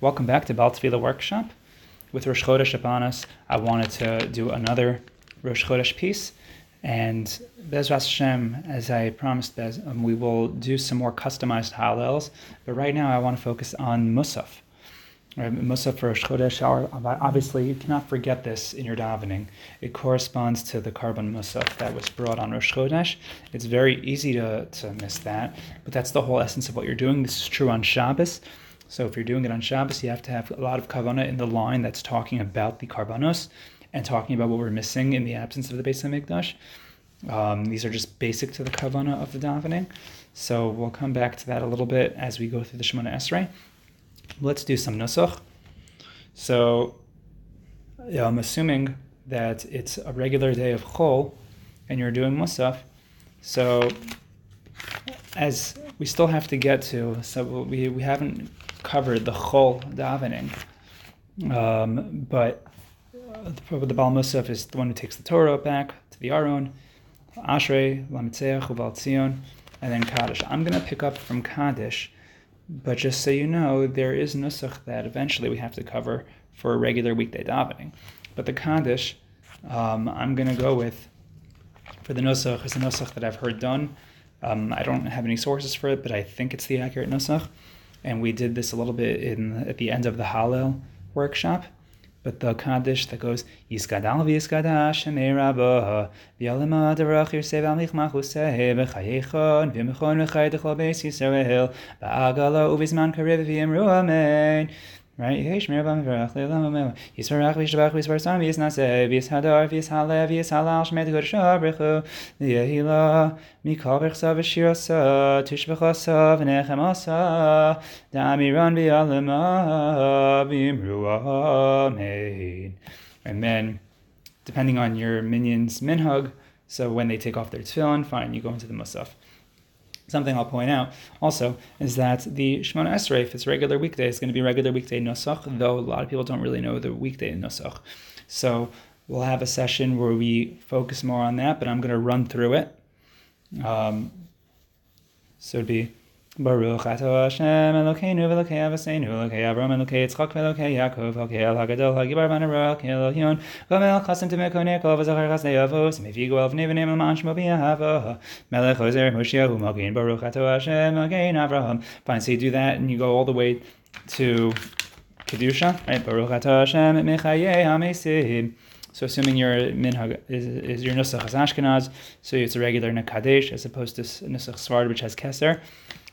Welcome back to Ba'al Tefilah Workshop. With Rosh Chodesh upon us, I wanted to do another Rosh Chodesh piece. And Bezras Hashem, as I promised, Bez, um, we will do some more customized Hallels. But right now, I want to focus on Musaf. Right, Musaf for Rosh Chodesh, obviously, you cannot forget this in your davening. It corresponds to the korban Musaf that was brought on Rosh Chodesh. It's very easy to, to miss that, but that's the whole essence of what you're doing. This is true on Shabbos. So if you're doing it on Shabbos, you have to have a lot of kavanah in the line that's talking about the karbanos and talking about what we're missing in the absence of the Beis Hamikdash. Um, these are just basic to the kavanah of the davening. So we'll come back to that a little bit as we go through the Shemona Esrei. Let's do some nusach. So yeah, I'm assuming that it's a regular day of chol and you're doing musaf. So as we still have to get to, so we, we haven't covered the chol davening. Um, but the, the Baal Musaf is the one who takes the Torah back to the Aron, Ashrei, Lamitzeach, Uval Tzion, and then Kaddish. I'm going to pick up from Kaddish, but just so you know, there is Nusach that eventually we have to cover for a regular weekday davening. But the Kaddish, um, I'm going to go with for the Nusach is a Nusach that I've heard done. Um, I don't have any sources for it, but I think it's the accurate Nusach and we did this a little bit in at the end of the Hallel workshop. But the Kaddish that goes Yiskadal v'yiskadash Rabba v'yalema derach yirsev al michmach useh v'chayechon v'mechon v'chayetech lo beis Yisrael v'agala uvizman karev v'yimru amen Right? And then, depending on your minyan's minhag, so when they take off their tefillin, fine, you go into the musaf. Something I'll point out also is that the Shemona Esrei, if it's a regular weekday, it's going to be regular weekday Nusach, though a lot of people don't really know the weekday Nusach. So we'll have a session where we focus more on that, but I'm going to run through it. Um, so it'd be Baruch Ato Hashem Elokeinu v'Elokei Avosenu Elokei Avram Elokei Yitzchak v'Elokei Yaakov Elokei El Hagadol Hagibar Banarach Elohion Gomel Chasim Temekonei Kol Chasnei Avos Mevigu El V'nei Shmo B'Yahava Melech Ozer Moshiach U'Magin Baruch Ato Hashem Elokein Avraham Fine, so you do that and you go all the way to Kedusha, right? Baruch Ato Hashem Mechayei HaMesim so assuming your minhag is, is your nusach as Ashkenaz, so it's a regular nekadesh as opposed to nusach Sfard which has keser.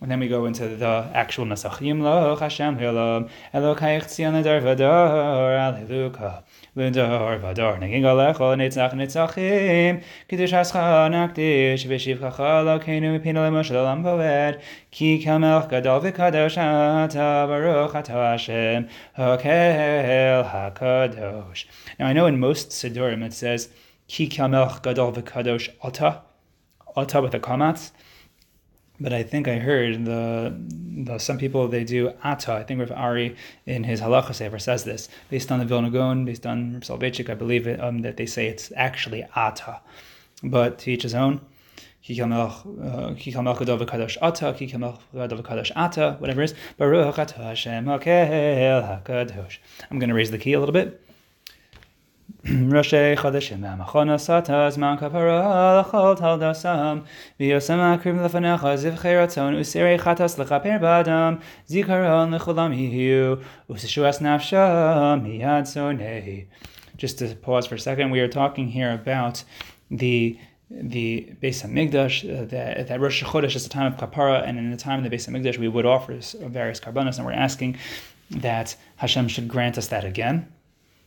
And then we go into the actual Nasachim Lo Hashem Hilom Elokayich Tzion Vador Alleluka Lindor Vador Nagin Nitzach Nitzachim Kiddush Boed Ki Kamelch Gadol Ata Baruch Ata Hashem Hokel HaKadosh. Now I know in most Sidurim it says Ki Kamelch Gadol V'kadosh Ata Ata with the commas but I think I heard the, the some people they do ata. I think Rav Ari in his halacha sefer says this based on the Vilna Gaon, based on Soloveitchik, I believe it, um, that they say it's actually ata, but to each his own. Uh, whatever it is. I'm going to raise the key a little bit. ראשי חודשים והמכון עשתה זמן כפרה לכל תלדסם ויוסם הקריב לפניך זבחי רצון וסירי חטס לכפר באדם זיכרון לכולם יהיו וסשועס נפשם מיד שונאי Just to pause for a second, we are talking here about the the Beis Hamikdash, uh, that, that Rosh Chodesh is the time of Kapara, and in the time of the Beis Hamikdash we would offer various karbanos, and we're asking that Hashem should grant us that again.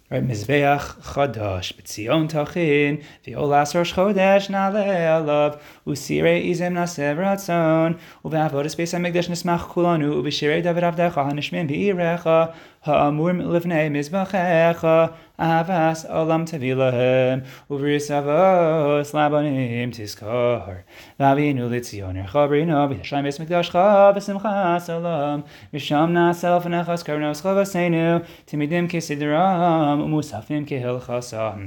Right, Mizbeach Chadash, B'tzion Tachin, V'olas Rosh Chodesh Nale Alav, Usire Izem Nasev Ratzon, Uve'avodas Beis HaMikdash Nismach Kulanu, U'v'shirei David Avdecha HaNishmin B'irecha, האמור לפני מזבחיך, אהבס עולם תביא להם, ובריס אבוס לבנים תזכור. ואבינו לציון ירחו ברינו, וישיים בית מקדשך בשמחה שלום, ושם נעשה לפניך זכרנו זכו ועשינו, תמידים כסדרם, ומוספים כהלכסם.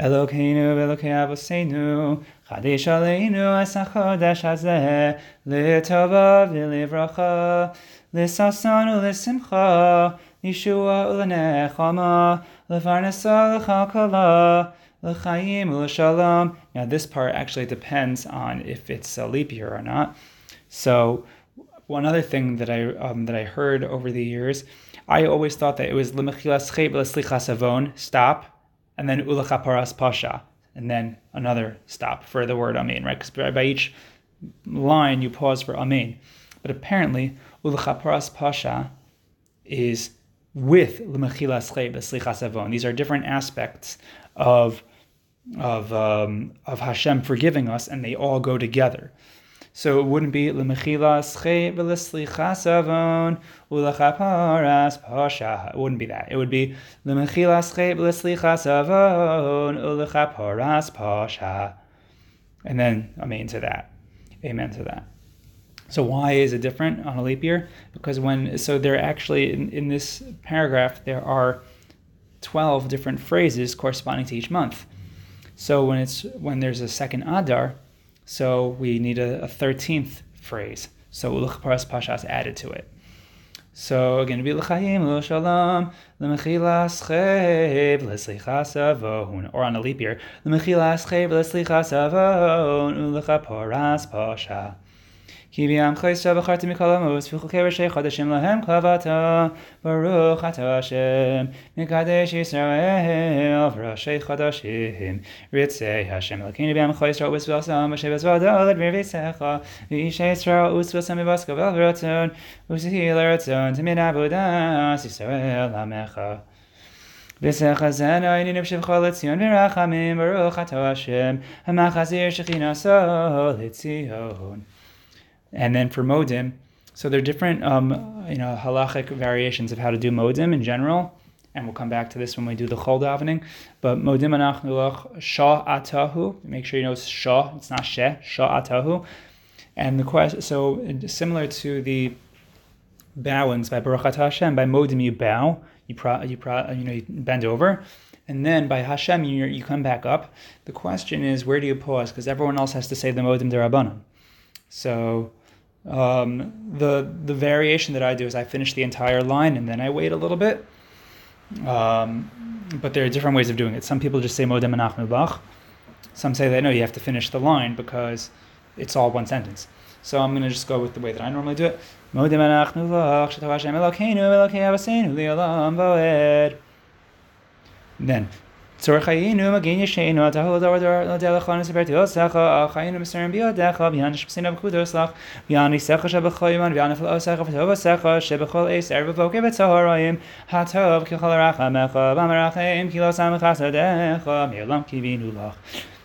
אלוקינו ואלוקי אבותינו, חדש עלינו את החודש הזה, לטובה ולברכה, לששון ולשמחה, לישוע ולנחמה, לפרנסה לכלכלה, l'chaim l'shalom. Now this part actually depends on if it's a leap year or not. So one other thing that I um, that I heard over the years, I always thought that it was l'mechilas savon, stop, and then ulachaparas pasha, and then another stop for the word amen, right? Because by each line you pause for amen. But apparently, ulachaparas pasha is with l'mechilas savon. These are different aspects of of um, of Hashem forgiving us, and they all go together. So it wouldn't be. It wouldn't be that. It would be. And then amen to that. Amen to that. So why is it different on a leap year? Because when so there actually in, in this paragraph there are twelve different phrases corresponding to each month. So when it's when there's a second adar, so we need a, a 13th phrase. So uluch paras pasha is added to it. So again, be l'chaim lo shalom l'mechilas chev or on a leap year, l'mechilas chev l'slichas pasha. כי בעמך ישראל בחרתי מכל עמוס, וחוקי ראשי חודשים להם קבעת, ברוך אתה השם, מקדש ישראל, וראשי חודשים, רצי השם אלוקינו בעמך ישראל וסבלסם, אשר בסבלדלת ברביצך, ואישי ישראל וסבלסם בבסקו ולרצון, ושהי לרצון, תמיד עבודת ישראל עמך. וסחזנו עינינו בשבחו לציון ורחמים, ברוך אתה השם, המחזיר שכינסו לציון. And then for modim, so there are different, um, you know, halachic variations of how to do modim in general, and we'll come back to this when we do the chol davening. But modim anach shah atahu. Make sure you know shah. It's not she. Shah atahu. And the question, so similar to the bowings by Baruch Hashem, by modim you bow, you pro, you pro, you know, you bend over. And then by Hashem, you, you come back up. The question is, where do you pause? Because everyone else has to say the modim derabanan. So um, the the variation that I do is I finish the entire line and then I wait a little bit. Um, but there are different ways of doing it. Some people just say modem anachnu bach. Some say that no, you have to finish the line because it's all one sentence. So I'm going to just go with the way that I normally do it. Modem anachnu bach shetavashem elokeinu elokei avaseinu li'olam voed. Then Tzorchayinu magin yishenu atahol dardar ladelach lanis bertiosacha achayinu misarim biodecha b'yanish psinam kudoslach b'yani secha shebechoyman b'yanif l'osecha v'tova secha shebechol eis erva voke v'tzaharayim hatov kichol arachamecha v'amarachaim kilos amachasadecha mirlam kivinu lach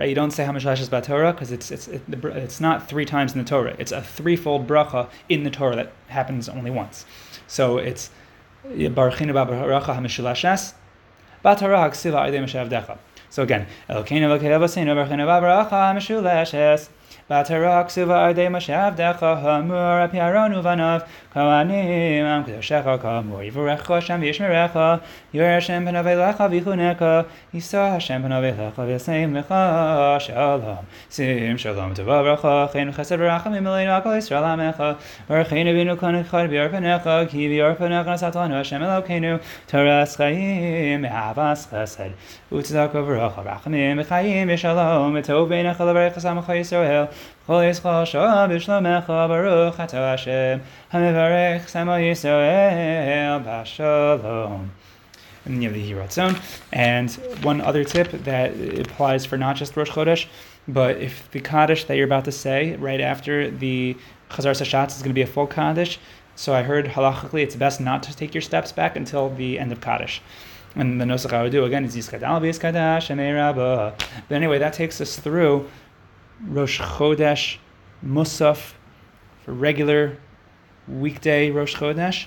right? You don't say Hamashashas Torah because it's it's it, it's not three times in the Torah. It's a threefold bracha in the Torah that happens only once. So it's Baruchinu Baracha Hamishulashas Batarach Siva Ide Mashavdecha. So again, Elokeinu Elokeinu Baseinu Baruchinu Baracha Hamishulashas V'atarak suva ardei mashav decha hamur apiaron uvanav kohanim am kedoshecha kamur yivarecha Hashem v'yishmerecha yor Hashem panavelecha v'yichunecha yisa Hashem panavelecha v'yaseim lecha. Shalom. Sim shalom tova bracha. Chen chesed v'rachamim aleinu akol Yisrael amecha v'archeinu binu kanechad v'yarpanecha ki v'yarpanecha nasatanu Hashem Elokeinu. Torahs chaim mehavas chesed utzadak v'racha rachamim v'chaim v'shalom v'tov b'necha l'varech Yisrael. Kol Yisrael Baruch Atah Hashem Yisrael B'Shalom and you have the Yirat Zone. And one other tip that applies for not just Rosh Chodesh, but if the Kaddish that you're about to say right after the Chazaras HaShatz is going to be a full Kaddish, so I heard halachically it's best not to take your steps back until the end of Kaddish. And the Nosach I would do again is Yiskadal Al and But anyway, that takes us through Rosh Chodesh Musaf for regular weekday Rosh Chodesh.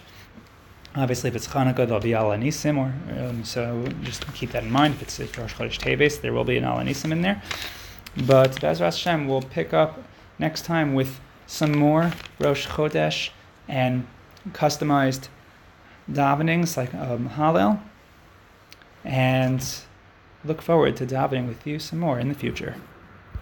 Obviously, if it's Hanukkah, there'll be Al Anisim, or um, so just keep that in mind. If it's, if Rosh Chodesh Teves, there will be an Al Anisim in there. But Bezras Hashem, we'll pick up next time with some more Rosh Chodesh and customized davenings like um, Hallel, and look forward to davening with you some more in the future.